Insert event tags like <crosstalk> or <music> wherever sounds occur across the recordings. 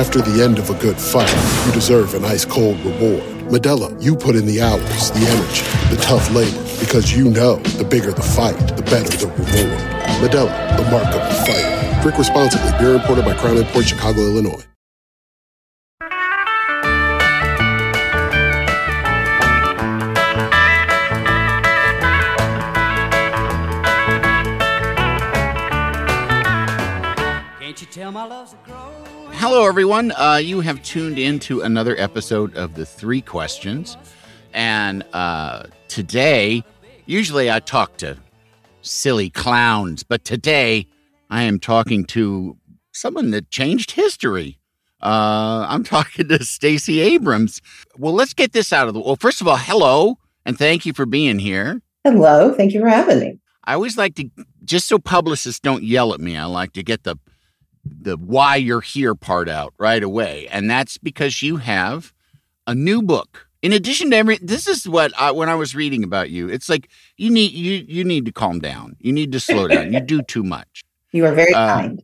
After the end of a good fight, you deserve an ice-cold reward. Modelo, you put in the hours, the energy, the tough labor, because you know the bigger the fight, the better the reward. Modelo, the mark of the fighter. Drink responsibly. Beer imported by Crown Port Chicago, Illinois. Hello, everyone. Uh, you have tuned into another episode of the Three Questions. And uh, today, usually I talk to silly clowns, but today I am talking to someone that changed history. Uh, I'm <laughs> talking to Stacey Abrams. Well, let's get this out of the Well, first of all, hello, and thank you for being here. Hello. Thank you for having me. I always like to, just so publicists don't yell at me, I like to get the the why you're here part out right away. And that's because you have a new book. In addition to every this is what I, when I was reading about you, it's like you need you you need to calm down. You need to slow down. you do too much. You are very uh, kind.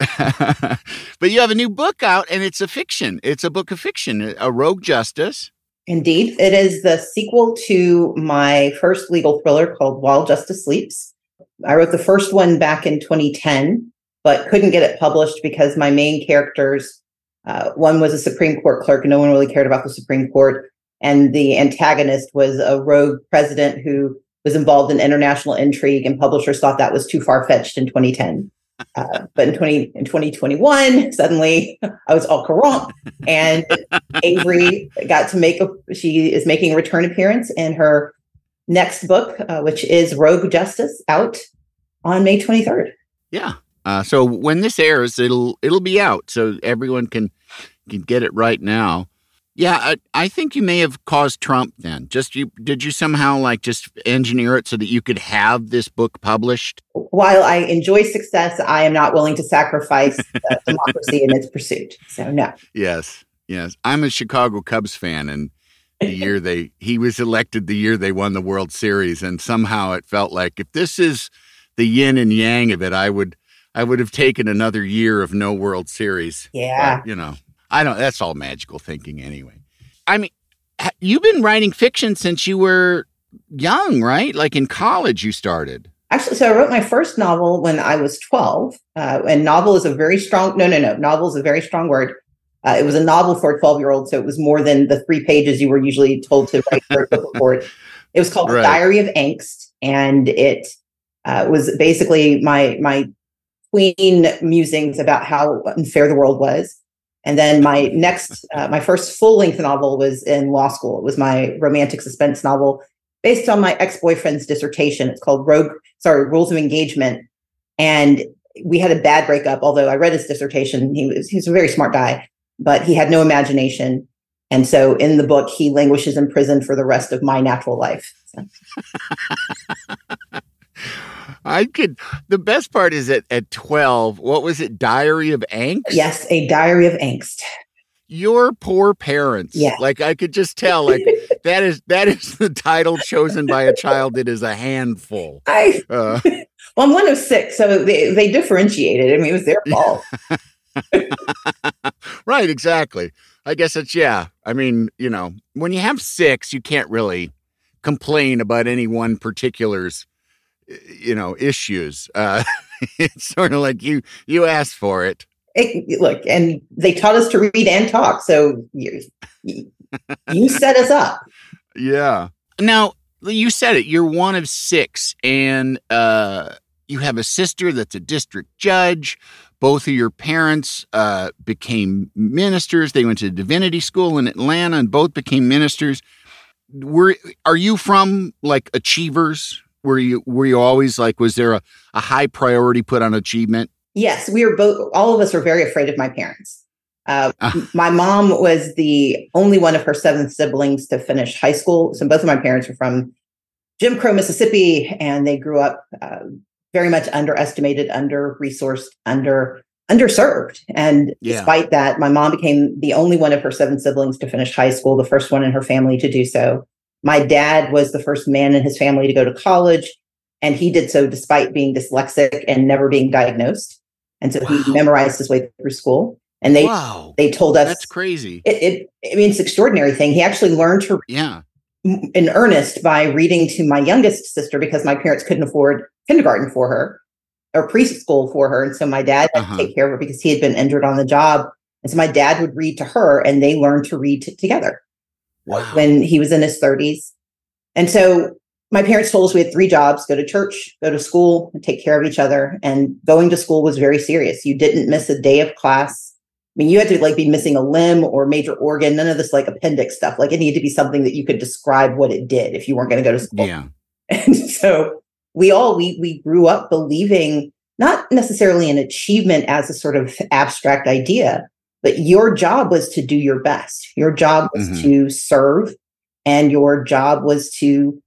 <laughs> but you have a new book out and it's a fiction. It's a book of fiction, a rogue justice. Indeed. It is the sequel to my first legal thriller called While Justice Sleeps. I wrote the first one back in 2010 but couldn't get it published because my main characters, uh, one was a Supreme Court clerk, and no one really cared about the Supreme Court, and the antagonist was a rogue president who was involved in international intrigue, and publishers thought that was too far fetched in 2010. Uh, but in 20 in 2021, <laughs> suddenly <laughs> I was all corrupt, and Avery got to make a. She is making a return appearance in her next book, uh, which is Rogue Justice, out on May 23rd. Yeah, uh, so when this airs, it'll it'll be out, so everyone can can get it right now. Yeah, I, I think you may have caused Trump. Then, just you did you somehow like just engineer it so that you could have this book published? While I enjoy success, I am not willing to sacrifice <laughs> democracy in its pursuit. So no. Yes, yes, I'm a Chicago Cubs fan, and the year they <laughs> he was elected the year they won the World Series, and somehow it felt like if this is the yin and yang of it, I would I would have taken another year of no World Series. Yeah. But, you know, I don't, that's all magical thinking anyway. I mean, you've been writing fiction since you were young, right? Like in college, you started. Actually, so I wrote my first novel when I was 12. Uh, and novel is a very strong, no, no, no. Novel is a very strong word. Uh, it was a novel for a 12 year old. So it was more than the three pages you were usually told to write for a book <laughs> report. It was called right. Diary of Angst. And it uh, was basically my, my tween musings about how unfair the world was. And then my next, uh, my first full length novel was in law school. It was my romantic suspense novel based on my ex boyfriend's dissertation. It's called Rogue, sorry, Rules of Engagement. And we had a bad breakup, although I read his dissertation. He was, he was a very smart guy, but he had no imagination. And so in the book, he languishes in prison for the rest of my natural life. So. <laughs> I could. The best part is at at twelve. What was it? Diary of Angst. Yes, a diary of angst. Your poor parents. Yeah. Like I could just tell. Like <laughs> that is that is the title chosen by a child that is a handful. I. Uh, <laughs> well, I'm one of six, so they they differentiated. I mean, it was their fault. <laughs> right. Exactly. I guess it's yeah. I mean, you know, when you have six, you can't really complain about any one particular's you know issues uh <laughs> it's sort of like you you asked for it. It, look and they taught us to read and talk so you, you <laughs> set us up. Yeah. Now you said it you're one of six and uh you have a sister that's a district judge. Both of your parents uh, became ministers. They went to divinity school in atlanta and both became ministers. Were are you from like achievers were you were you always like was there a, a high priority put on achievement Yes, we were both. All of us were very afraid of my parents. Uh, Ah. My mom was the only one of her seven siblings to finish high school. So both of my parents were from Jim Crow, Mississippi, and they grew up uh, very much underestimated, under resourced, under underserved. And Yeah. despite that, my mom became the only one of her seven siblings to finish high school, the first one in her family to do so. My dad was the first man in his family to go to college, and he did so despite being dyslexic and never being diagnosed. And so Wow. he memorized his way through school. And they wow. they told us That's crazy. it, it. I mean, it's an extraordinary thing. He actually learned to Yeah. in earnest by reading to my youngest sister because my parents couldn't afford kindergarten for her or preschool for her. And so my dad had Uh-huh. to take care of her because he had been injured on the job. And so my dad would read to her and they learned to read t- together Wow. when he was in his 30s. And so my parents told us we had three jobs go to church, go to school, and take care of each other. And going to school was very serious. You didn't miss a day of class. I mean, you had to like be missing a limb or major organ, none of this like appendix stuff. Like it needed to be something that you could describe what it did if you weren't going to go to school. yeah. And so we all we we grew up believing not necessarily an achievement as a sort of abstract idea, but your job was to do your best. Your job was Mhm. to serve and your job was to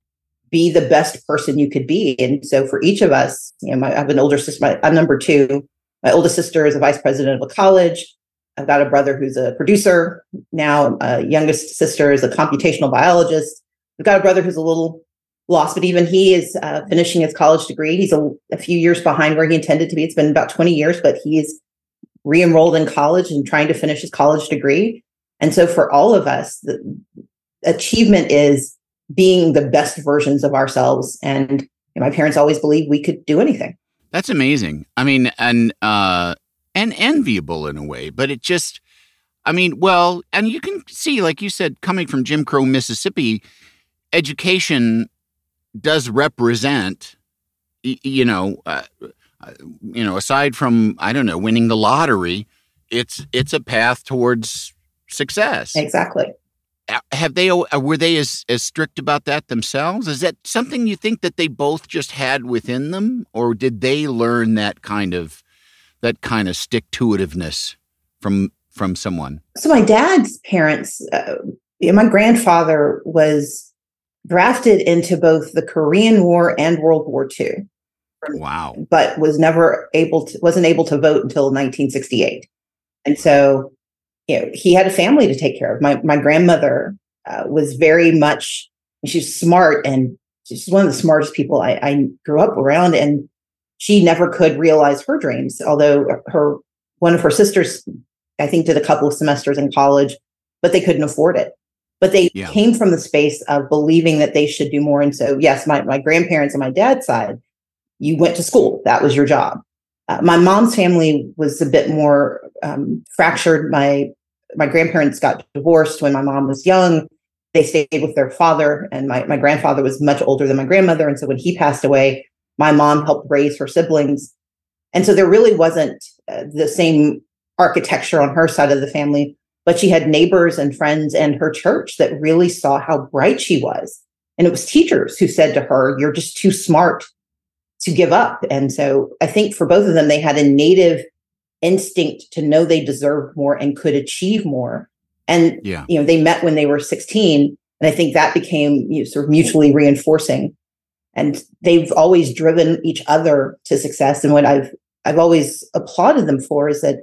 be the best person you could be. And so for each of us, you know, my, I have an older sister, my, I'm number two. My oldest sister is a vice president of a college. I've got a brother who's a producer now. Uh, youngest sister is a computational biologist. We've got a brother who's a little lost, but even he is uh, finishing his college degree. He's a, a few years behind where he intended to be. It's been about 20 years, but he's re-enrolled in college and trying to finish his college degree. And so for all of us, the achievement is being the best versions of ourselves. And you know, my parents always believed we could do anything. That's amazing. I mean, and uh and enviable in a way, but it just I mean, well, and you can see like you said coming from Jim Crow, Mississippi, education does represent you know, uh, you know, aside from I don't know, winning the lottery, it's it's a path towards success. Exactly. Uh, Have they uh, were they as as strict about that themselves? Is that something you think that they both just had within them, or did they learn that kind of that kind of stick to itiveness from from someone? So my dad's parents, uh, my grandfather was drafted into both the Korean War and World War II, Wow. but was never able to wasn't able to vote until 1968. And so, you know, he had a family to take care of. My my grandmother uh, was very much she's smart and she's one of the smartest people I, I grew up around, and she never could realize her dreams. Although her one of her sisters, I think, did a couple of semesters in college, but they couldn't afford it. But they Yeah. came from the space of believing that they should do more. And so, yes, my my grandparents on my dad's side, you went to school. That was your job. Uh, my mom's family was a bit more um, fractured. My my grandparents got divorced when my mom was young. They stayed with their father, and my my grandfather was much older than my grandmother. And so when he passed away, my mom helped raise her siblings. And so there really wasn't uh, the same architecture on her side of the family, but she had neighbors and friends and her church that really saw how bright she was. And it was teachers who said to her, You're just too smart to give up. And so I think for both of them, they had a native instinct to know they deserved more and could achieve more. And Yeah. you know, they met when they were 16. And I think that became you know, sort of mutually reinforcing. And they've always driven each other to success. And what I've I've always applauded them for is that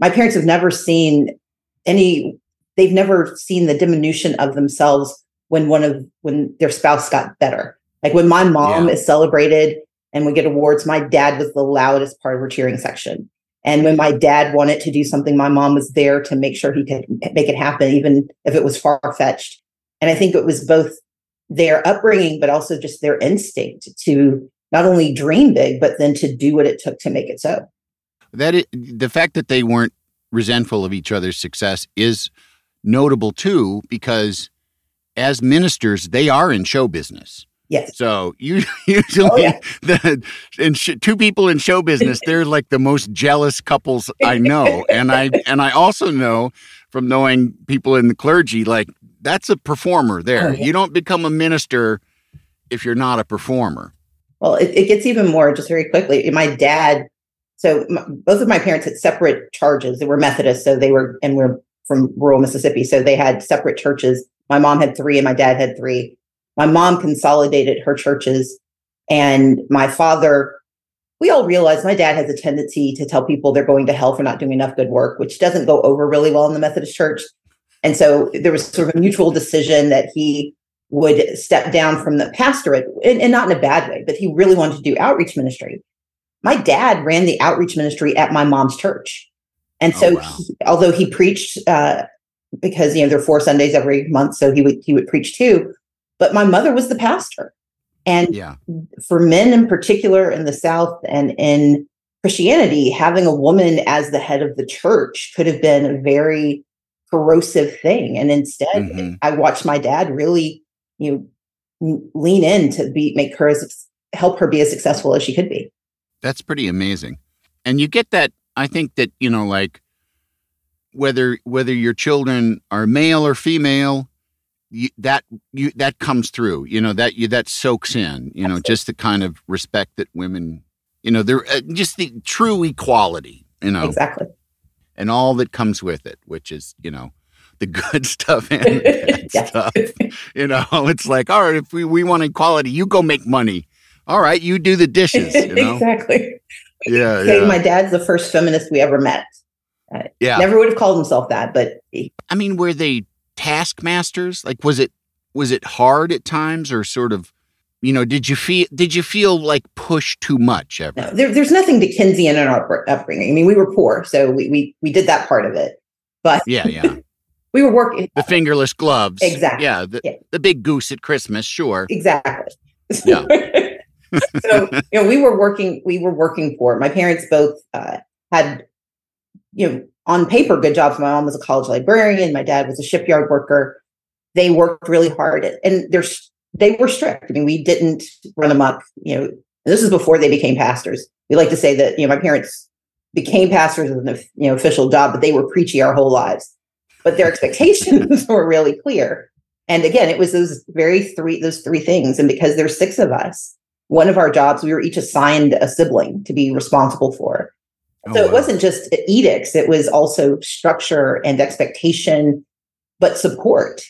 my parents have never seen any they've never seen the diminution of themselves when one of when their spouse got better. Like when my mom Yeah. is celebrated and we get awards, my dad was the loudest part of her cheering section. And when my dad wanted to do something, my mom was there to make sure he could make it happen, even if it was far fetched. And I think it was both their upbringing, but also just their instinct to not only dream big, but then to do what it took to make it so. That the fact that they weren't resentful of each other's success is notable too, because as ministers, they are in show business. Yes. So you <laughs> usually Oh, yeah. the in sh- two people in show business, <laughs> they're like the most jealous couples I know, and I and I also know from knowing people in the clergy, like that's a performer there. Oh, yeah. You don't become a minister if you're not a performer. Well, it, it gets even more just very quickly. My dad so my, both of my parents had separate charges. They were Methodist, so they were, and we're from rural Mississippi, so they had separate churches. My mom had three, and my dad had three. My mom consolidated her churches, and my father. We all realize my dad has a tendency to tell people they're going to hell for not doing enough good work, which doesn't go over really well in the Methodist Church. And so there was sort of a mutual decision that he would step down from the pastorate, and, and not in a bad way, but he really wanted to do outreach ministry my dad ran the outreach ministry at my mom's church. And oh, so, oh, wow. he, although he preached, uh, because you know there are four Sundays every month, so he would he would preach too. But my mother was the pastor, and yeah. for men in particular in the South and in Christianity, having a woman as the head of the church could have been a very corrosive thing. And instead, mm-hmm. I watched my dad really, you know, lean in to be make her as help her be as successful as she could be. That's pretty amazing. And you get that I think that, you know, like whether whether your children are male or female, you, that you that comes through. You know, that you that soaks in, you know, just the kind of respect that women, you know, they're uh, just the true equality, you know. Exactly. And all that comes with it, which is, you know, the good <laughs> stuff and bad <laughs> yeah. stuff. You know, <laughs> it's like, all right, if we, we want equality, you go make money all right, you do the dishes. You know? exactly. Yeah, yeah. My dad's the first feminist we ever met. Uh, yeah. Never would have called himself that, but he, I mean, were they taskmasters? Like, was it was it hard at times, or sort of, you know, did you feel did you feel like pushed too much ever? No, there, there's nothing Dickensian in our upbringing. I mean, we were poor, so we we we did that part of it. But yeah, yeah. <laughs> we were working the fingerless gloves. Exactly. Yeah the, yeah. the big goose at Christmas, sure. Exactly. Yeah. <laughs> so you know we were working we were working for my parents both uh, had you know on paper good jobs my mom was a college librarian. My dad was a shipyard worker. They worked really hard and they're they were strict. I mean we didn't run amok you know this is before they became pastors. We like to say that you know my parents became pastors as an you know official job but they were preachy our whole lives. But their expectations <laughs> were really clear. And again it was those very three those three things. And because there's six of us one of our jobs, we were each assigned a sibling to be responsible for. Oh, so wow. it wasn't just edicts, it was also structure and expectation, but support.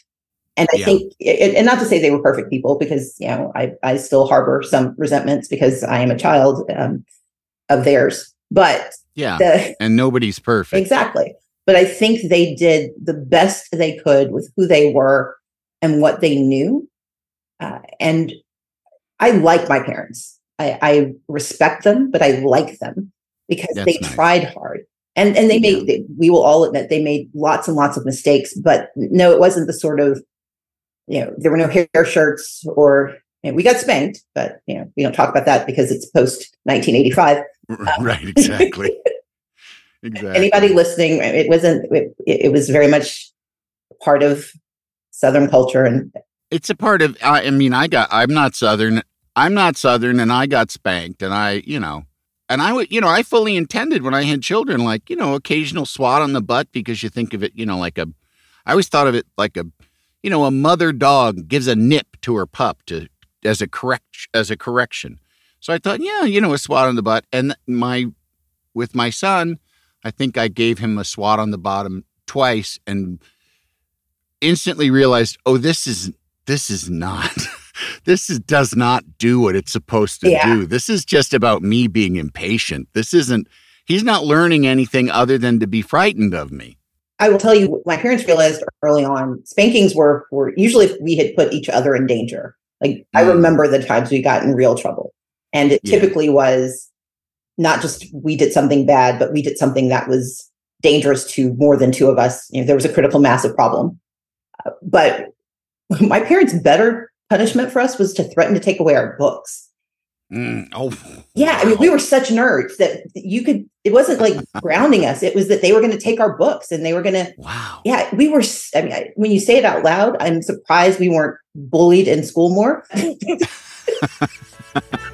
And I yeah. think, and not to say they were perfect people, because you know I I still harbor some resentments because I am a child um, of theirs. But yeah, the, and nobody's perfect, exactly. But I think they did the best they could with who they were and what they knew, uh, and I like my parents. I, I respect them, but I like them because That's they nice. tried hard. And and they yeah. made they, we will all admit they made lots and lots of mistakes, but no, it wasn't the sort of you know, there were no hair shirts or you know, we got spanked, but you know, we don't talk about that because it's post 1985. Um, <laughs> right, exactly. <laughs> exactly. Anybody listening, it wasn't it, it was very much part of southern culture and it's a part of i mean i got i'm not southern i'm not southern and i got spanked and i you know and i would you know i fully intended when i had children like you know occasional swat on the butt because you think of it you know like a i always thought of it like a you know a mother dog gives a nip to her pup to as a correct as a correction. So i thought yeah you know a swat on the butt. And my with my son i think i gave him a swat on the bottom twice and instantly realized oh this is this is not <laughs> this is, does not do what it's supposed to yeah. do. This is just about me being impatient. This isn't he's not learning anything other than to be frightened of me. I will tell you, my parents realized early on spankings were were usually if we had put each other in danger. Like mm. I remember the times we got in real trouble, and it yeah. typically was not just we did something bad, but we did something that was dangerous to more than two of us. You know, there was a critical massive problem. Uh, but <laughs> my parents' better punishment for us was to threaten to take away our books. Mm, oh, yeah. I mean, we were such nerds that you could, it wasn't like <laughs> grounding us. It was that they were going to take our books and they were going to, wow. Yeah. We were, I mean, I, when you say it out loud, I'm surprised we weren't bullied in school more. <laughs> <laughs>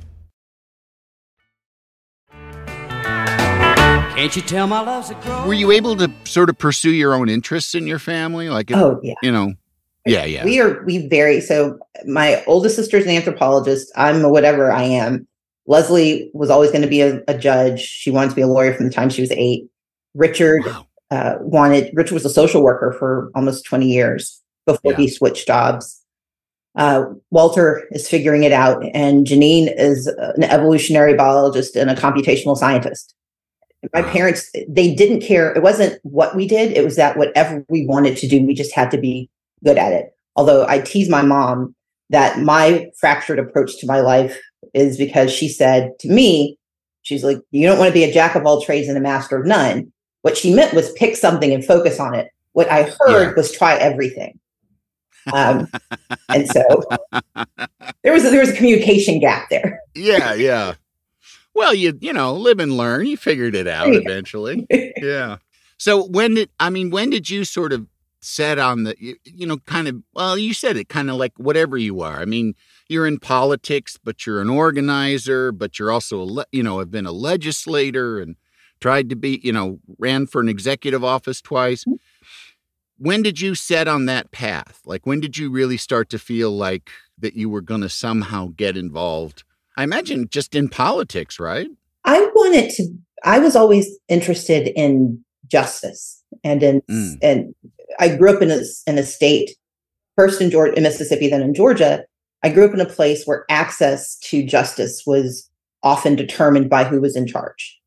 Can't you tell my love's a crow? Were you able to sort of pursue your own interests in your family? Like, if- Oh yeah. you know, yeah, yeah. We are we vary. So my oldest sister's an anthropologist. I'm a whatever I am. Leslie was always going to be a, a judge. She wanted to be a lawyer from the time she was eight. Richard Wow. uh, wanted. Richard was a social worker for almost 20 years before Yeah. he switched jobs. Uh, Walter is figuring it out, and Janine is an evolutionary biologist and a computational scientist. My parents, they didn't care. It wasn't what we did; it was that whatever we wanted to do, we just had to be good at it. Although I tease my mom that my fractured approach to my life is because she said to me, she's like, you don't want to be a jack of all trades and a master of none. What she meant was pick something and focus on it. What I heard Yeah. was try everything. Um, <laughs> and so there was a, there was a communication gap there. yeah, yeah. Well, you you know, live and learn. You figured it out eventually. <laughs> yeah. So when did I mean when did you sort of set on the you, you know kind of well you said it kind of like whatever you are. I mean you're in politics, but you're an organizer, but you're also a you know have been a legislator and tried to be you know ran for an executive office twice. Mm-hmm. When did you set on that path? Like when did you really start to feel like that you were going to somehow get involved? I imagine just in politics, right? I wanted to. I was always interested in justice and in Mm. and I grew up in a in a state first in Georgia, in Mississippi, then in Georgia. I grew up in a place where access to justice was often determined by who was in charge,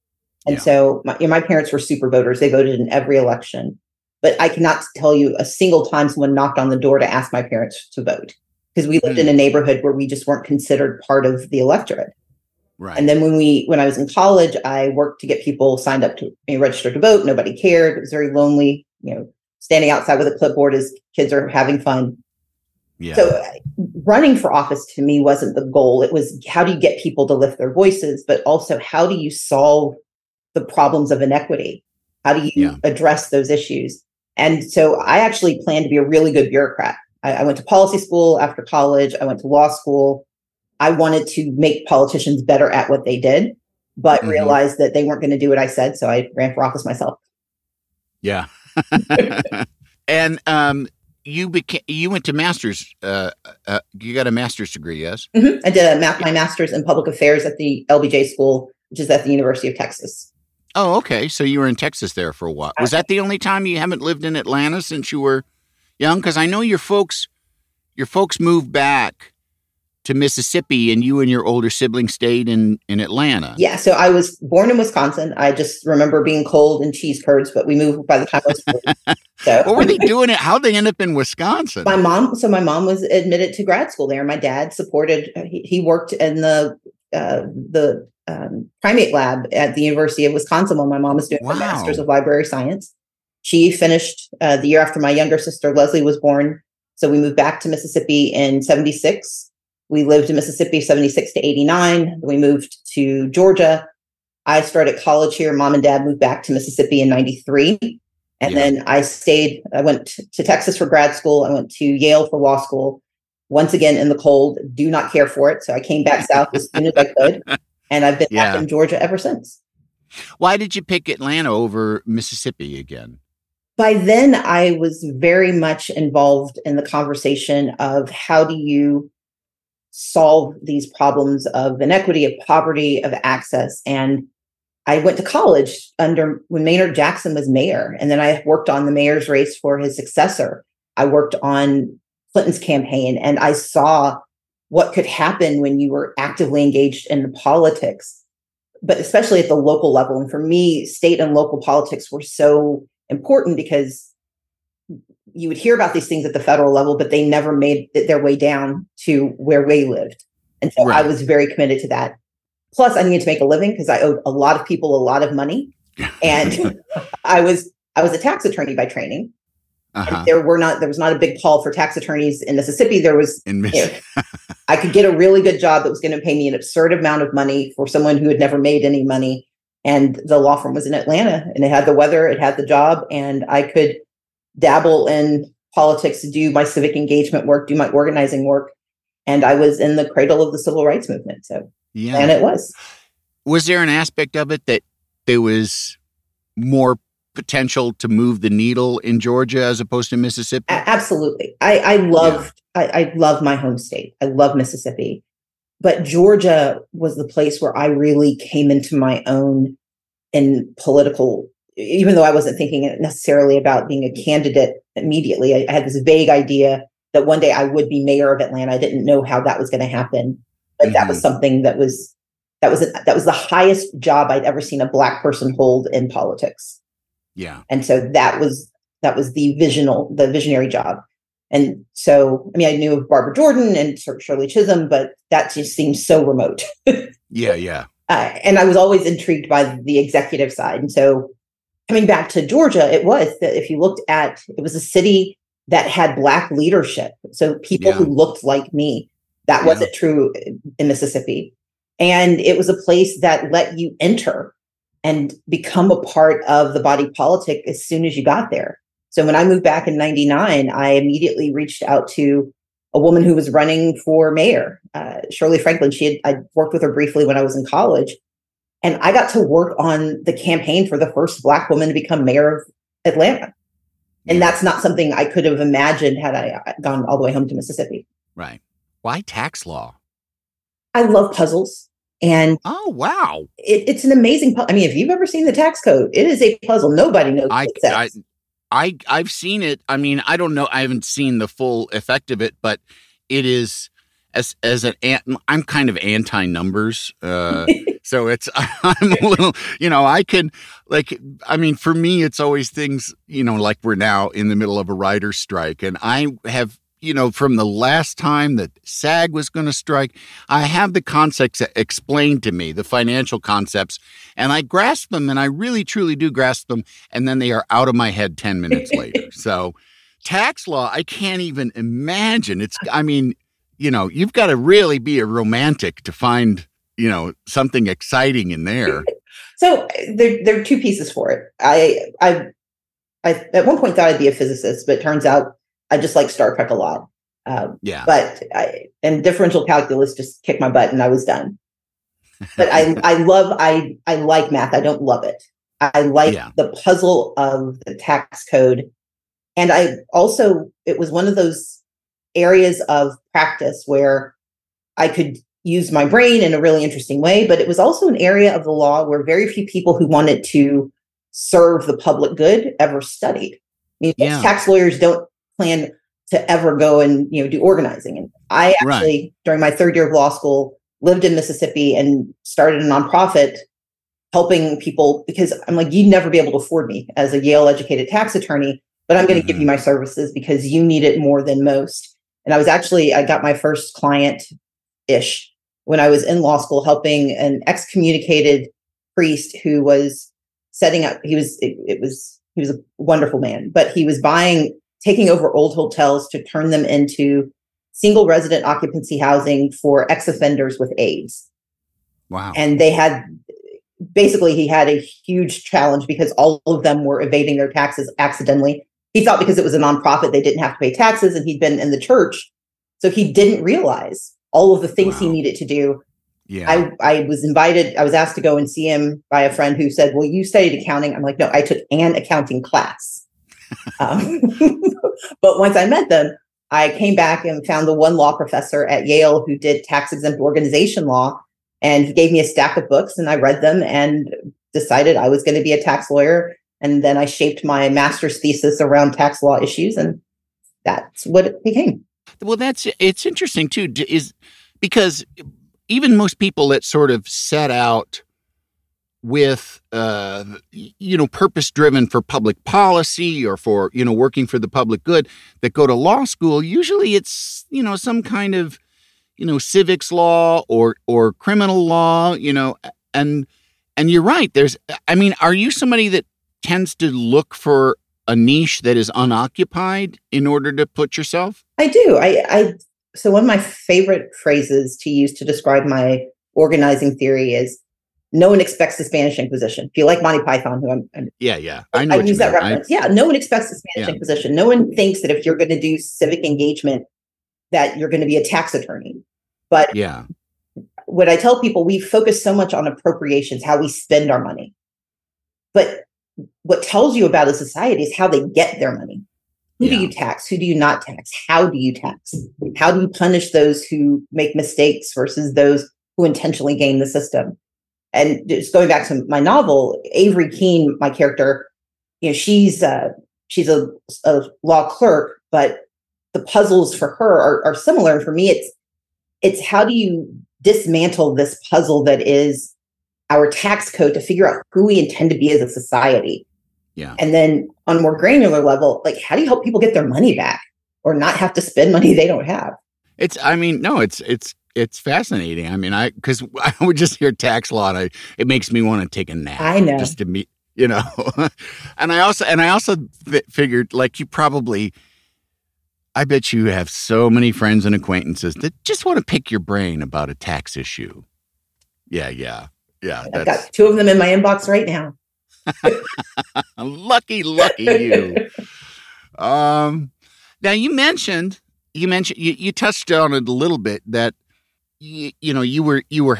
and Yeah. so my, you know, my parents were super voters. They voted in every election, but I cannot tell you a single time someone knocked on the door to ask my parents to vote because we lived in a neighborhood where we just weren't considered part of the electorate. Right. And then when we when I was in college, I worked to get people signed up to be registered to vote. Nobody cared. It was very lonely, you know, standing outside with a clipboard as kids are having fun. yeah. So uh, running for office to me wasn't the goal. It was how do you get people to lift their voices, but also how do you solve the problems of inequity? How do you Yeah. address those issues? And so I actually planned to be a really good bureaucrat. I, I went to policy school after college. I went to law school. I wanted to make politicians better at what they did, but Mhm. realized that they weren't going to do what I said. So I ran for office myself. yeah. <laughs> and um you became you went to masters uh, uh you got a master's degree, yes? Mhm. I did a ma- my master's in public affairs at the LBJ school, which is at the University of Texas. Oh, okay. So you were in Texas there for a while. Was that the only time you haven't lived in Atlanta since you were young? Because I know your folks, your folks moved back to Mississippi, and you and your older sibling stayed in in Atlanta. Yeah, so I was born in Wisconsin. I just remember being cold and cheese curds, but we moved by the time I was 40. <laughs> So What were they doing? It? How'd they end up in Wisconsin? my mom so my mom was admitted to grad school there my dad supported he, he worked in the uh, the um, primate lab at the university of wisconsin while my mom was doing Wow. her master's of library science she finished uh, the year after my younger sister leslie was born so we moved back to mississippi in 76 We lived in Mississippi 76 to 89. We moved to Georgia. I started college here. Mom and dad moved back to Mississippi in 93. And Yeah. then I stayed, I went to Texas for grad school. I went to Yale for law school. Once again in the cold, do not care for it. So I came back south as soon as I could. <laughs> And I've been back in Georgia ever since. Why did you pick Atlanta over Mississippi again? By then I was very much involved in the conversation of how do you solve these problems of inequity, of poverty, of access. And I went to college under when Maynard Jackson was mayor, and then I worked on the mayor's race for his successor. I worked on Clinton's campaign, and I saw what could happen when you were actively engaged in politics, but especially at the local level. And for me, state and local politics were so important because you would hear about these things at the federal level, but they never made their way down to where we lived. And so I was very committed to that. Plus, I needed to make a living because I owed a lot of people a lot of money, and <laughs> I was I was a tax attorney by training. Uh-huh. There were not there was not a big call for tax attorneys in Mississippi. There was In Miss- you know, I could get a really good job that was going to pay me an absurd amount of money for someone who had never made any money. And the law firm was in Atlanta and it had the weather, it had the job, and I could dabble in politics, to do my civic engagement work, do my organizing work. And I was in the cradle of the civil rights movement. So, yeah. and it was. was there an aspect of it that there was more potential to move the needle in Georgia as opposed to Mississippi? A- absolutely. I, I loved, I, I love my home state. I love Mississippi. But Georgia was the place where I really came into my own in political, even though I wasn't thinking necessarily about being a candidate immediately. I, I had this vague idea that one day I would be mayor of Atlanta. I didn't know how that was going to happen, but that was mm-hmm. something that was that was that was the highest job I'd ever seen a black person hold in politics yeah. and so that was that was the visional the visionary job and so i mean i knew of barbara jordan and shirley chisholm but that just seemed so remote <laughs> Yeah, yeah. uh, and i was always intrigued by the executive side and so coming back to georgia it was that if you looked at it was a city that had black leadership so people Yeah. who looked like me that Yeah. wasn't true in mississippi and it was a place that let you enter and become a part of the body politic as soon as you got there. So when I moved back in 99, I immediately reached out to a woman who was running for mayor, uh, Shirley Franklin. She had, I worked with her briefly when I was in college. And I got to work on the campaign for the first Black woman to become mayor of Atlanta. And that's not something I could have imagined had I uh, gone all the way home to Mississippi. Right. Why tax law? I love puzzles. And Oh, wow. it, it's an amazing. pu- I mean, if you've ever seen the tax code, it is a puzzle. Nobody knows I, what it says. I, I, I've seen it. I mean, I don't know. I haven't seen the full effect of it, but it is as as an I'm kind of anti numbers. Uh, <laughs> so it's <laughs> I'm a little, you know, I can like. I mean, for me, it's always things, you know, like we're now in the middle of a writer's strike, and I have. You know, from the last time that SAG was going to strike, I have the concepts explained to me, the financial concepts, and I grasp them, and I really truly do grasp them and then they are out of my head 10 minutes later. <laughs> So, tax law, I can't even imagine. It's, I mean, you know, you've got to really be a romantic to find, you know, something exciting in there. <laughs> So there, there are two pieces for it. I, I, I at one point thought I'd be a physicist, but it turns out I just like Star Trek a lot. Um, Yeah. but I, and differential calculus just kicked my butt, and I was done. But I, <laughs> I love, I, I like math. I don't love it. I like Yeah. the puzzle of the tax code, and I also it was one of those areas of practice where I could use my brain in a really interesting way, but it was also an area of the law where very few people who wanted to serve the public good ever studied. I mean, Yeah. tax lawyers don't plan to ever go and you know do organizing. And I Right. actually, during my third year of law school, lived in Mississippi and started a nonprofit helping people because I'm like, you'd never be able to afford me as a Yale educated tax attorney, but I'm going to give you mm-hmm. my services because you need it more than most. And I was actually, I got my first client ish when I was in law school helping an excommunicated priest who was setting up, he was, it, it was, he was a wonderful man, but he was buying, taking over old hotels to turn them into single resident occupancy housing for ex offenders with AIDS. Wow. And they had basically he had a huge challenge because all of them were evading their taxes accidentally. He thought because it was a nonprofit they didn't have to pay taxes and he'd been in the church. So he didn't realize all of the things wow. he needed to do. Yeah. I, I was invited, I was asked to go and see him by a friend who said, Well, you studied accounting. I'm like, No, I took an accounting class. Um, <laughs> but once I met them, I came back and found the one law professor at Yale who did tax exempt organization law. And he gave me a stack of books and I read them and decided I was going to be a tax lawyer. And then I shaped my master's thesis around tax law issues. And that's what it became. Well, that's it's interesting too, is because even most people that sort of set out with uh, you know purpose driven for public policy or for you know working for the public good that go to law school usually it's you know some kind of you know civics law or or criminal law you know and and you're right there's i mean are you somebody that tends to look for a niche that is unoccupied in order to put yourself? I do. I i so one of my favorite phrases to use to describe my organizing theory is no one expects the Spanish Inquisition. If you like Monty Python, who I'm, I'm yeah, yeah, I know. I use that mean. reference. I, yeah, no one expects the Spanish yeah. Inquisition. No one thinks that if you're going to do civic engagement, that you're going to be a tax attorney. But yeah, what I tell people, we focus so much on appropriations, how we spend our money, but what tells you about a society is how they get their money. Who yeah. do you tax? Who do you not tax? How do you tax? How do you punish those who make mistakes versus those who intentionally gain the system? And just going back to my novel, Avery Keene, my character, you know, she's uh, she's a, a law clerk, but the puzzles for her are, are similar. And for me, it's it's how do you dismantle this puzzle that is our tax code to figure out who we intend to be as a society. Yeah. And then on a more granular level, like how do you help people get their money back or not have to spend money they don't have? It's I mean, no, it's it's it's fascinating. I mean, I because <laughs> I would just hear tax law, and I, it makes me want to take a nap. I know, just to meet, you know. <laughs> and I also and I also figured like you probably, I bet you have so many friends and acquaintances that just want to pick your brain about a tax issue. Yeah, yeah, yeah. I've got two of them in my inbox right now. <laughs> lucky, lucky you. Um, now you mentioned you mentioned you, you touched on it a little bit that you, you know you were you were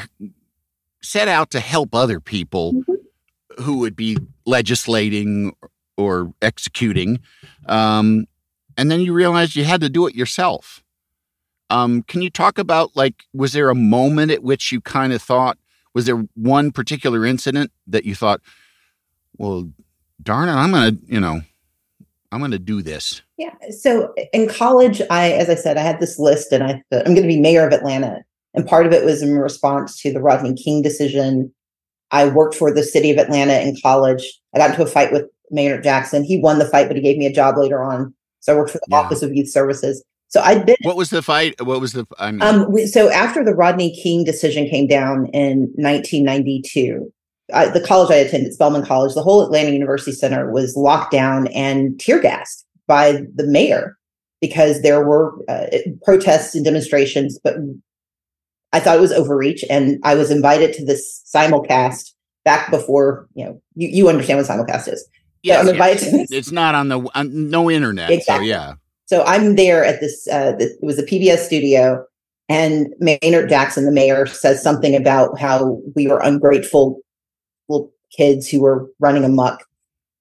set out to help other people mm-hmm. who would be legislating or executing um, and then you realized you had to do it yourself um, can you talk about like was there a moment at which you kind of thought was there one particular incident that you thought well darn it i'm gonna you know i'm gonna do this yeah so in college i as i said i had this list and i i'm gonna be mayor of atlanta and part of it was in response to the Rodney King decision. I worked for the city of Atlanta in college. I got into a fight with Maynard Jackson. He won the fight, but he gave me a job later on. So I worked for the yeah. Office of Youth Services. So I'd been. What was the fight? What was the? I mean, um, we, so after the Rodney King decision came down in 1992, I, the college I attended, Spelman College, the whole Atlanta University Center was locked down and tear gassed by the mayor because there were uh, protests and demonstrations, but I thought it was overreach, and I was invited to this simulcast back before you know you, you understand what simulcast is. Yeah, so I'm invited to this. It's not on the on, no internet. Exactly. So yeah. So I'm there at this. Uh, this, it was a PBS studio, and Maynard Jackson, the mayor, says something about how we were ungrateful little kids who were running amok.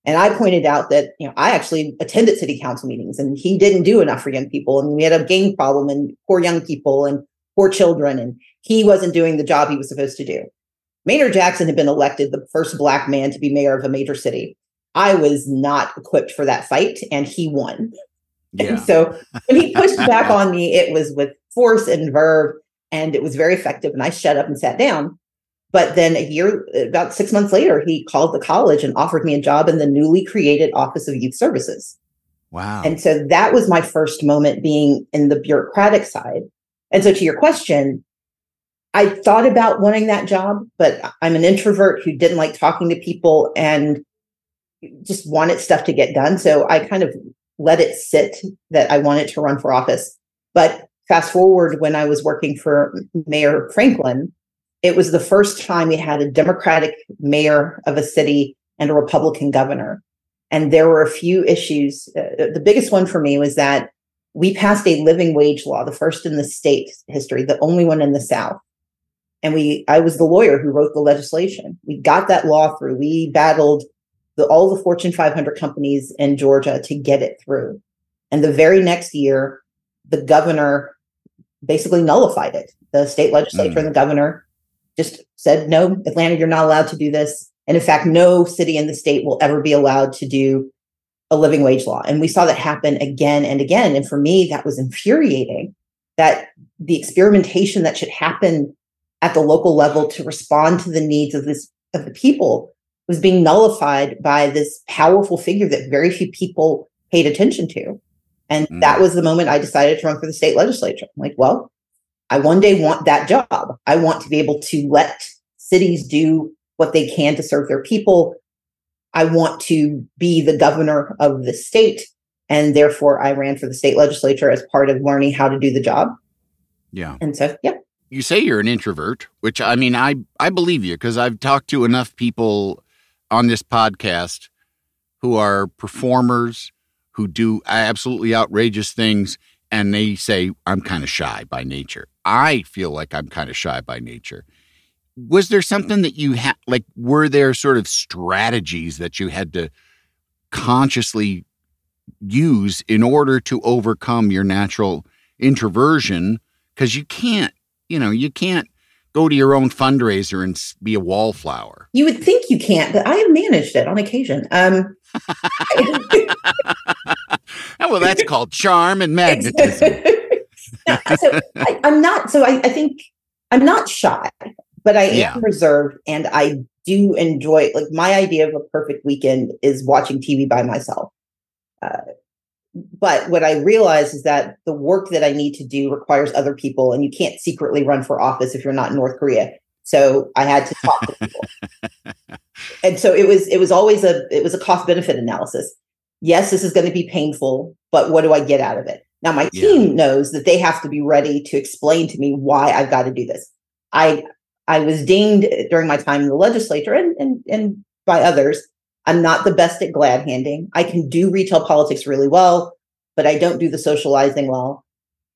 And I pointed out that you know I actually attended city council meetings, and he didn't do enough for young people, and we had a gang problem and poor young people, and poor children, and he wasn't doing the job he was supposed to do. Maynard Jackson had been elected the first black man to be mayor of a major city. I was not equipped for that fight, and he won. <laughs> Yeah. And so when he pushed back on me, it was with force and verve, and it was very effective. And I shut up and sat down. But then a year, about six months later, he called the college and offered me a job in the newly created Office of Youth Services. Wow. And so that was my first moment being in the bureaucratic side. And so to your question, I thought about wanting that job, but I'm an introvert who didn't like talking to people and just wanted stuff to get done. So I kind of let it sit that I wanted to run for office. But fast forward when I was working for Mayor Franklin, it was the first time we had a Democratic mayor of a city and a Republican governor. And there were a few issues. Uh, the biggest one for me was that we passed a living wage law, the first in the state history, the only one in the South. And we, I was the lawyer who wrote the legislation. We got that law through. We battled the, all the Fortune 500 companies in Georgia to get it through. And the very next year, the governor basically nullified it. The state legislature mm. and the governor just said, no, Atlanta, you're not allowed to do this. And in fact, no city in the state will ever be allowed to do a living wage law. And we saw that happen again and again. And for me, that was infuriating that the experimentation that should happen at the local level to respond to the needs of this of the people was being nullified by this powerful figure that very few people paid attention to. And mm. that was the moment I decided to run for the state legislature. I'm like, well, I one day want that job. I want to be able to let cities do what they can to serve their people. I want to be the governor of the state. And therefore, I ran for the state legislature as part of learning how to do the job. Yeah. And so, yeah. You say you're an introvert, which I mean, I, I believe you because I've talked to enough people on this podcast who are performers who do absolutely outrageous things and they say I'm kind of shy by nature. I feel like I'm kind of shy by nature. Was there something that you had like were there sort of strategies that you had to consciously use in order to overcome your natural introversion because you can't, you know, you can't go to your own fundraiser and be a wallflower. You would think you can't, but I have managed it on occasion. Um, <laughs> well, that's called charm and magnetism. <laughs> so I, am not. So I, I, think I'm not shy, but I am reserved, and I do enjoy. Like my idea of a perfect weekend is watching TV by myself. Uh, but what I realize is that the work that I need to do requires other people, and you can't secretly run for office if you're not in North Korea. So I had to talk to people. <laughs> and so it was it was always a it was a cost benefit analysis. Yes, this is going to be painful, but what do I get out of it? Now my team yeah. knows that they have to be ready to explain to me why I've got to do this. I I was dinged during my time in the legislature and and and by others. I'm not the best at glad handing. I can do retail politics really well, but I don't do the socializing well.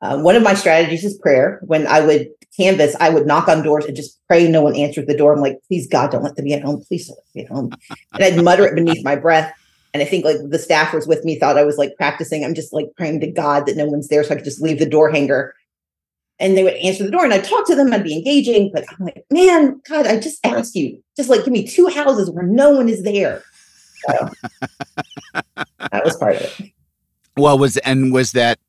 Uh, one of my strategies is prayer. When I would canvas, I would knock on doors and just pray no one answered the door. I'm like, please God, don't let them be at home. Please don't let them be at home. And I'd mutter it beneath my breath. And I think like the staffers with me thought I was like practicing. I'm just like praying to God that no one's there so I could just leave the door hanger. And they would answer the door and I'd talk to them. I'd be engaging. But I'm like, man, God, I just asked you, just like give me two houses where no one is there. So <laughs> that was part of it. Well, was and was that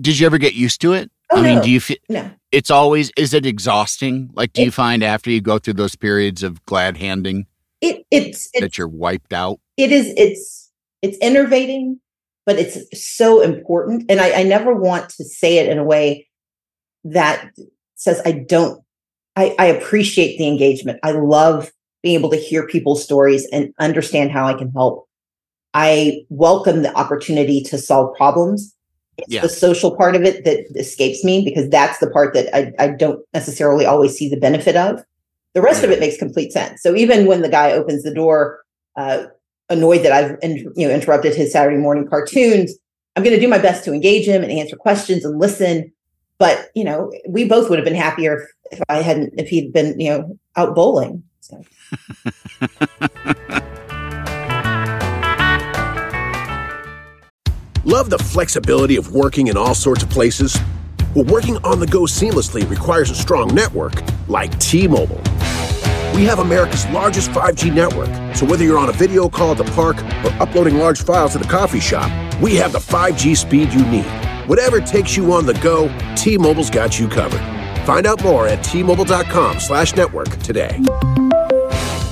did you ever get used to it? Oh, I mean, no. do you feel no. it's always is it exhausting? Like do it, you find after you go through those periods of glad handing it it's, it's that you're wiped out? It is it's it's innervating, but it's so important. And I, I never want to say it in a way that says I don't I, I appreciate the engagement. I love being able to hear people's stories and understand how I can help. I welcome the opportunity to solve problems it's yeah. the social part of it that escapes me because that's the part that I, I don't necessarily always see the benefit of. The rest yeah. of it makes complete sense. So even when the guy opens the door, uh, annoyed that I've in, you know interrupted his Saturday morning cartoons, I'm going to do my best to engage him and answer questions and listen. But you know, we both would have been happier if, if I hadn't if he'd been you know out bowling. So. <laughs> Love the flexibility of working in all sorts of places? Well, working on the go seamlessly requires a strong network like T Mobile. We have America's largest 5G network, so whether you're on a video call at the park or uploading large files at the coffee shop, we have the 5G speed you need. Whatever takes you on the go, T-Mobile's got you covered. Find out more at T-Mobile.com slash network today.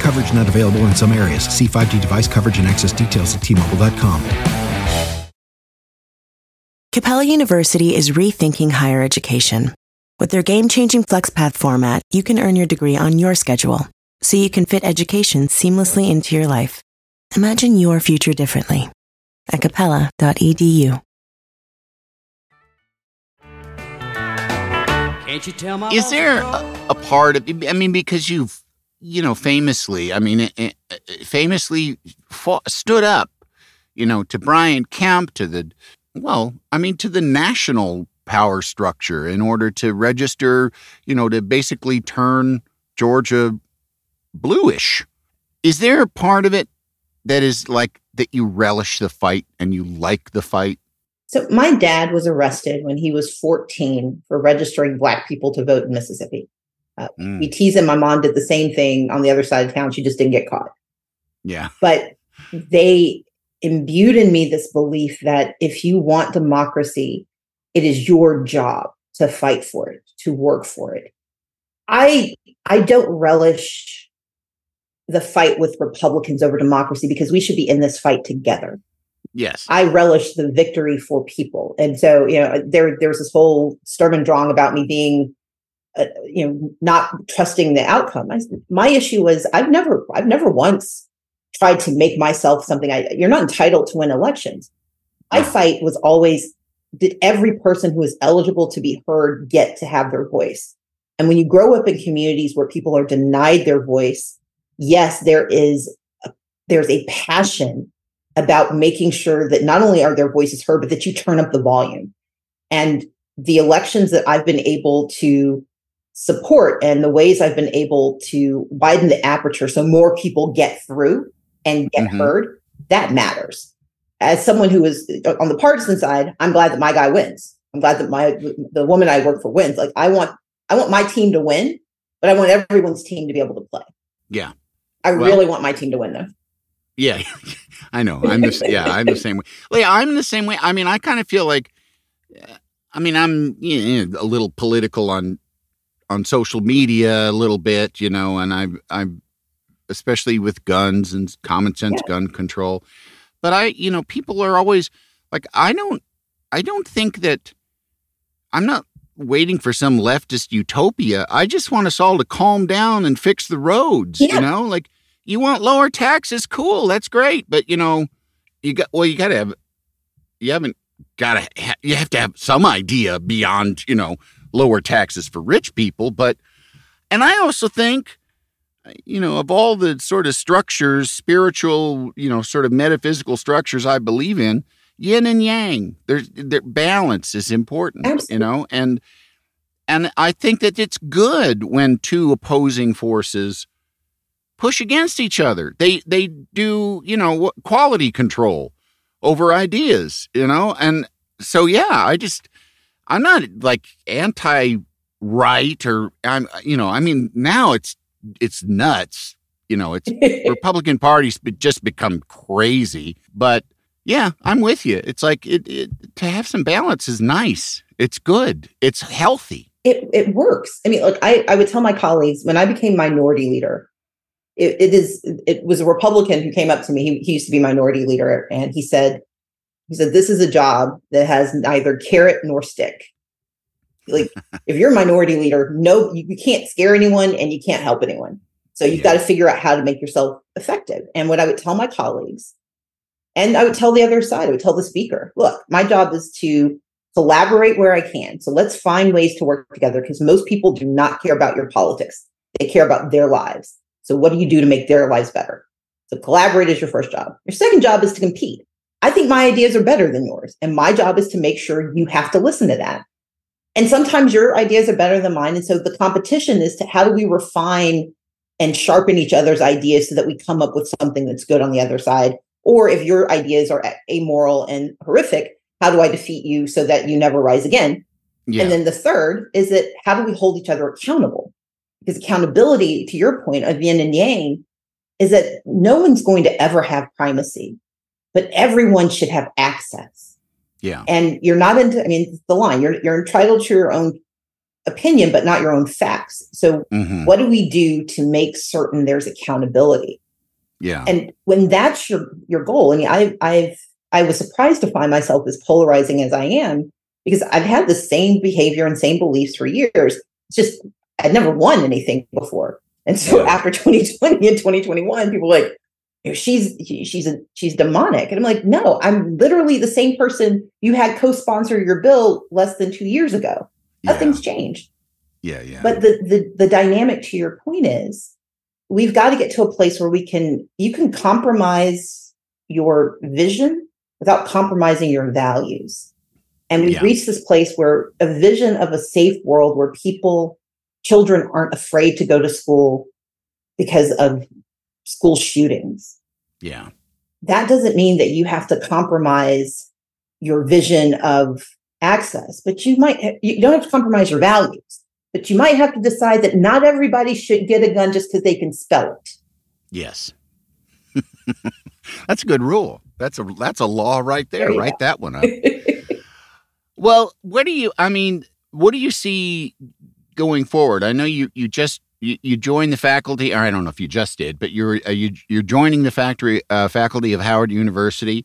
Coverage not available in some areas. See 5G device coverage and access details at T-Mobile.com. Capella University is rethinking higher education. With their game changing FlexPath format, you can earn your degree on your schedule, so you can fit education seamlessly into your life. Imagine your future differently at capella.edu. Is there a a, a part of? I mean, because you've you know famously, I mean, eh, eh, famously fought, stood up, you know, to Brian Kemp, to the well, I mean, to the national power structure in order to register, you know, to basically turn Georgia bluish. Is there a part of it that is like that you relish the fight and you like the fight? So my dad was arrested when he was 14 for registering black people to vote in Mississippi. Uh, Mm. We tease him. My mom did the same thing on the other side of town. She just didn't get caught. Yeah. But they imbued in me this belief that if you want democracy, it is your job to fight for it, to work for it. I I don't relish the fight with Republicans over democracy because we should be in this fight together. Yes. I relish the victory for people. And so, you know, there there was this whole Sturm and Drang about me being, uh, you know, not trusting the outcome. I, my issue was I've never I've never once tried to make myself something. I you're not entitled to win elections. My fight was always did every person who is eligible to be heard get to have their voice? And when you grow up in communities where people are denied their voice, yes, there is a, there's a passion about making sure that not only are their voices heard, but that you turn up the volume. And the elections that I've been able to support and the ways I've been able to widen the aperture so more people get through and get Mhm. heard, that matters. As someone who is on the partisan side, I'm glad that my guy wins. I'm glad that my the woman I work for wins. Like I want I want my team to win, but I want everyone's team to be able to play. Yeah. I Well- really want my team to win though. Yeah, <laughs> I know. I'm the yeah, I'm the same way. Like, I'm the same way. I mean, I kind of feel like, I mean, I'm you know, a little political on on social media a little bit, you know, and I I especially with guns and common sense gun control. But I, you know, people are always like, I don't, I don't think that I'm not waiting for some leftist utopia. I just want us all to calm down and fix the roads. Yeah. You know, like you want lower taxes, cool, that's great, but you know, you got well, you got to have, you haven't got to, ha- you have to have some idea beyond, you know, lower taxes for rich people. But, and I also think, you know, of all the sort of structures, spiritual, you know, sort of metaphysical structures I believe in, yin and yang, there's their balance is important, you know, and and I think that it's good when two opposing forces push against each other. They they do, you know, quality control over ideas, you know, and so yeah, I just I'm not like anti right or I'm you know, I mean now it's it's nuts. You know, it's <laughs> Republican parties just become crazy. But yeah, I'm with you. It's like it, it to have some balance is nice. It's good. It's healthy. it it works. I mean, like I, I would tell my colleagues when I became minority leader, it, it is it was a Republican who came up to me. He, he used to be minority leader, and he said, he said, this is a job that has neither carrot nor stick. Like <laughs> if you're a minority leader, no, you, you can't scare anyone and you can't help anyone. So you've got to figure out how to make yourself effective. And what I would tell my colleagues, and I would tell the other side, I would tell the speaker, look, my job is to collaborate where I can. So let's find ways to work together because most people do not care about your politics. They care about their lives. So what do you do to make their lives better? So collaborate is your first job. Your second job is to compete. I think my ideas are better than yours. And my job is to make sure you have to listen to that. And sometimes your ideas are better than mine. And so the competition is to how do we refine and sharpen each other's ideas so that we come up with something that's good on the other side. Or if your ideas are amoral and horrific, how do I defeat you so that you never rise again? Yeah. And then the third is that how do we hold each other accountable? Because accountability, to your point of yin and yang, is that no one's going to ever have primacy, but everyone should have access. Yeah. And you're not into, I mean, the line, you're, you're entitled to your own opinion, but not your own facts. So Mhm. what do we do to make certain there's accountability? Yeah. And when that's your your goal, I mean, I I've I was surprised to find myself as polarizing as I am because I've had the same behavior and same beliefs for years. It's just I'd never won anything before. And so after <laughs> 2020 and 2021, people were like, she's she's a she's demonic. And I'm like, no, I'm literally the same person you had co-sponsor your bill less than two years ago. Nothing's changed. Yeah, yeah. But the the the dynamic to your point is we've got to get to a place where we can you can compromise your vision without compromising your values. And we've Yeah. reached this place where a vision of a safe world where people, children aren't afraid to go to school because of school shootings. yeah. That doesn't mean that you have to compromise your vision of access, but you might, you don't have to compromise your values, but you might have to decide that not everybody should get a gun just because they can spell it. Yes. <laughs> that's a good rule. That's a that's a law right there. There Write go. that one up. <laughs> Well, what do you? I mean, what do you see going forward? I know you you just you, you joined the faculty. Or I don't know if you just did, but you're uh, you you're joining the factory uh, faculty of Howard University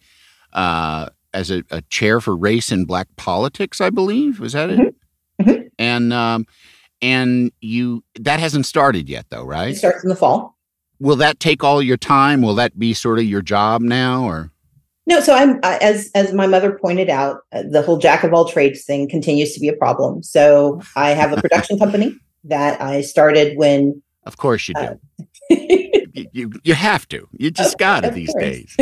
uh, as a, a chair for race and black politics. I believe was that it? Mhm. And um, and you that hasn't started yet, though, right? It starts in the fall. Will that take all your time? Will that be sort of your job now, or No, so I'm I- as as my mother pointed out, uh, the whole jack of all trades thing continues to be a problem. So I have a production <laughs> company that I started when of course you do. Uh, <laughs> you, you you have to. You just got it Of these course. days.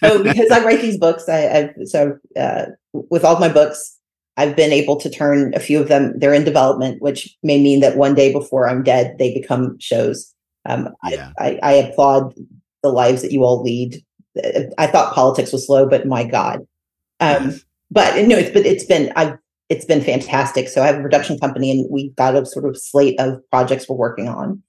so <laughs> because I write these books, I, I've so uh, with all my books, I've been able to turn a few of them. They're in development, which may mean that one day before I'm dead, they become shows. Um, Yeah. I, I, I applaud the lives that you all lead. I thought politics was slow, but my God. Um, but no, it's but it's been I've it's been fantastic. So I have a production company, and we've got a sort of slate of projects we're working on.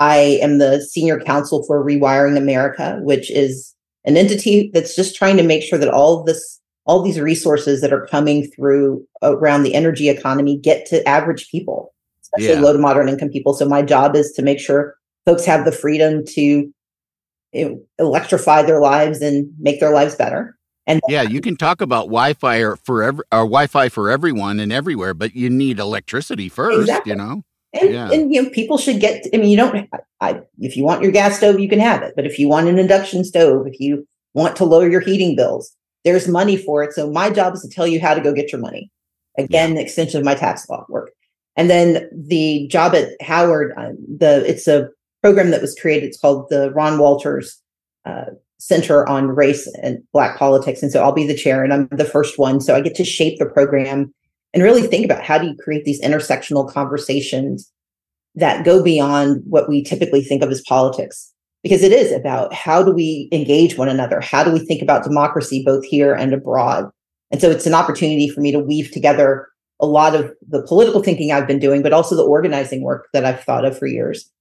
I am the senior counsel for Rewiring America, which is an entity that's just trying to make sure that all of this, all these resources that are coming through around the energy economy get to average people, especially Yeah. low to moderate income people. So my job is to make sure folks have the freedom to electrify their lives and make their lives better. And Yeah, you can talk about Wi-Fi or or Wi-Fi for everyone and everywhere, but you need electricity first. Exactly. You know. And, Yeah. and you know, people should get. I mean, you don't. I, if you want your gas stove, you can have it. But if you want an induction stove, if you want to lower your heating bills, there's money for it. So my job is to tell you how to go get your money. Again, the extension of my tax law work. And then the job at Howard, uh, the it's a program that was created. It's called the Ron Walters uh, Center on Race and Black Politics. And so I'll be the chair, and I'm the first one. So I get to shape the program and really think about how do you create these intersectional conversations that go beyond what we typically think of as politics because it is about how do we engage one another how do we think about democracy both here and abroad and so it's an opportunity for me to weave together a lot of the political thinking i've been doing but also the organizing work that i've thought of for years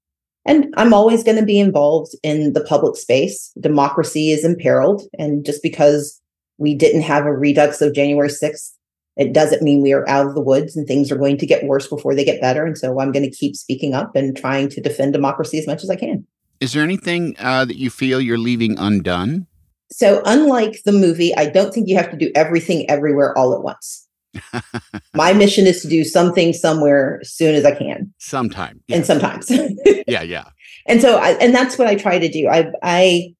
and i'm always going to be involved in the public space democracy is imperiled and just because we didn't have a redux of january 6th it doesn't mean we are out of the woods and things are going to get worse before they get better. And so I'm going to keep speaking up and trying to defend democracy as much as I can. Is there anything uh, that you feel you're leaving undone? So, unlike the movie, I don't think you have to do everything everywhere all at once. <laughs> My mission is to do something somewhere as soon as I can, Sometime. Yeah. and sometimes. <laughs> yeah, yeah. and so, I, and that's what I try to do. I, I,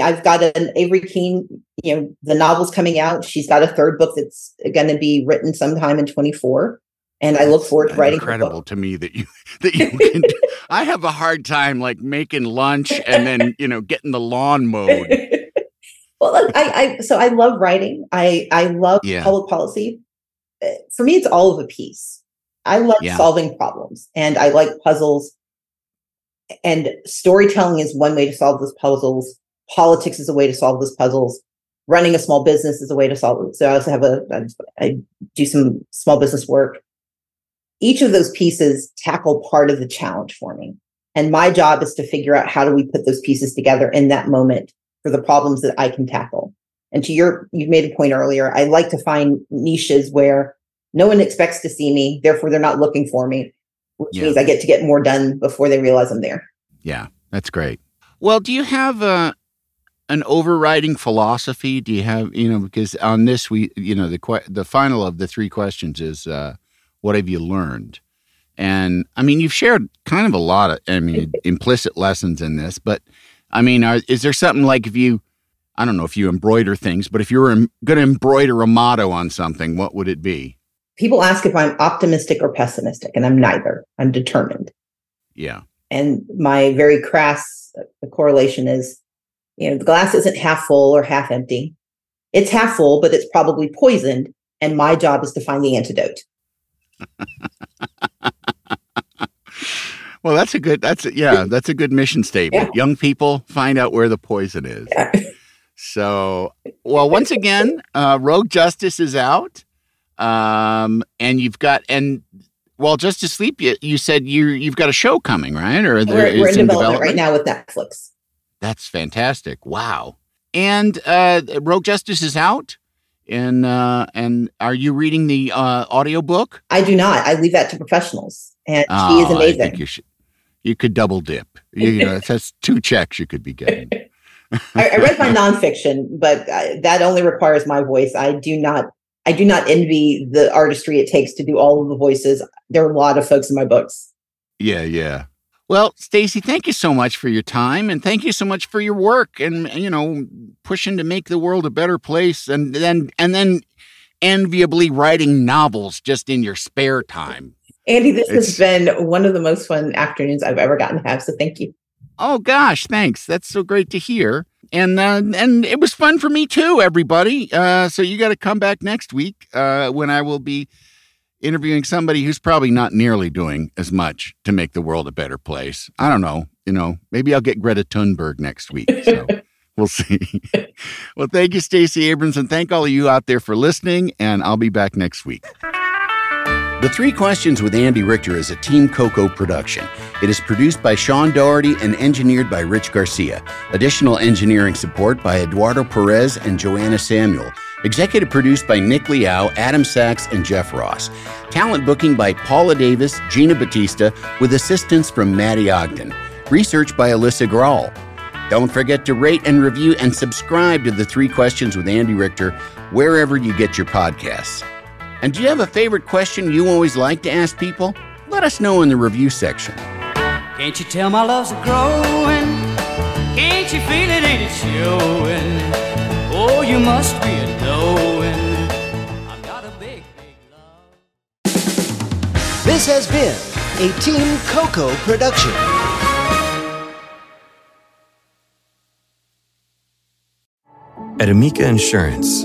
I've got an Avery Keene, you know, the novel's coming out. She's got a third book that's going to be written sometime in 24. And I look forward to writing. Incredible to me that you <laughs> that you can. do- I have a hard time like making lunch and then you know getting the lawn mowed. well, look, I, I so I love writing. I I love Yeah. public policy. For me, it's all of a piece. I like Yeah. solving problems, and I like puzzles. And storytelling is one way to solve those puzzles. Politics is a way to solve those puzzles. Running a small business is a way to solve it. So I also have a I do some small business work. Each of those pieces tackle part of the challenge for me. And my job is to figure out how do we put those pieces together in that moment for the problems that I can tackle. And to your, you made a point earlier. I like to find niches where no one expects to see me, therefore they're not looking for me, which Yeah. means I get to get more done before they realize I'm there. Yeah, that's great. Well, do you have uh, an overriding philosophy? Do you have you know because on this we you know the que- the final of the three questions is uh, what have you learned? And I mean you've shared kind of a lot of I mean implicit lessons in this, but I mean are, is there something like if you I don't know if you embroider things, but if you were going to embroider a motto on something, what would it be? people ask if I'm optimistic or pessimistic, and I'm neither. I'm determined. Yeah. And my very crass uh, correlation is, you know, the glass isn't half full or half empty. It's half full, but it's probably poisoned. And my job is to find the antidote. <laughs> well, that's a good. That's a, yeah. <laughs> That's a good mission statement. Yeah. Young people find out where the poison is. Yeah. <laughs> So, well, once again, uh, Rogue Justice is out, um, and you've got and well, Justice Sleep. You, you said you you've got a show coming, right? Or there, we're, we're in, development, development right now with Netflix. That's fantastic! Wow. And uh, Rogue Justice is out. And uh, and are you reading the uh, audiobook? I do not. I leave that to professionals. And oh, she is amazing. You should. You could double dip. You, you know, that's two checks you could be getting. <laughs> I, I, read my nonfiction, but I, that only requires my voice. I do not. I do not envy the artistry it takes to do all of the voices. There are a lot of folks in my books. Yeah, yeah. Well, Stacey, thank you so much for your time and thank you so much for your work and you know pushing to make the world a better place and then and then enviably writing novels just in your spare time. Andy, this it's, has been one of the most fun afternoons I've ever gotten to have, so thank you. Oh gosh, thanks. That's so great to hear. And uh, and it was fun for me too, everybody. Uh, so you got to come back next week uh, when I will be interviewing somebody who's probably not nearly doing as much to make the world a better place. I don't know. You know, maybe I'll get Greta Thunberg next week. So <laughs> we'll see. well, thank you, Stacey Abrams, and thank all of you out there for listening. And I'll be back next week. The Three Questions with Andy Richter is a Team Coco production. It is produced by Sean Doherty and engineered by Rich Garcia. Additional engineering support by Eduardo Perez and Joanna Samuel. Executive produced by Nick Liao, Adam Sachs, and Jeff Ross. Talent booking by Paula Davis, Gina Batista, with assistance from Maddie Ogden. Research by Alyssa Grawl. Don't forget to rate and review and subscribe to The Three Questions with Andy Richter wherever you get your podcasts. And do you have a favorite question you always like to ask people? Let us know in the review section. Can't you tell my love's a growing? Can't you feel it? Ain't it showing? Oh, you must be a knowing. I've got a big, big love. This has been a Team Coco production. At Amica Insurance,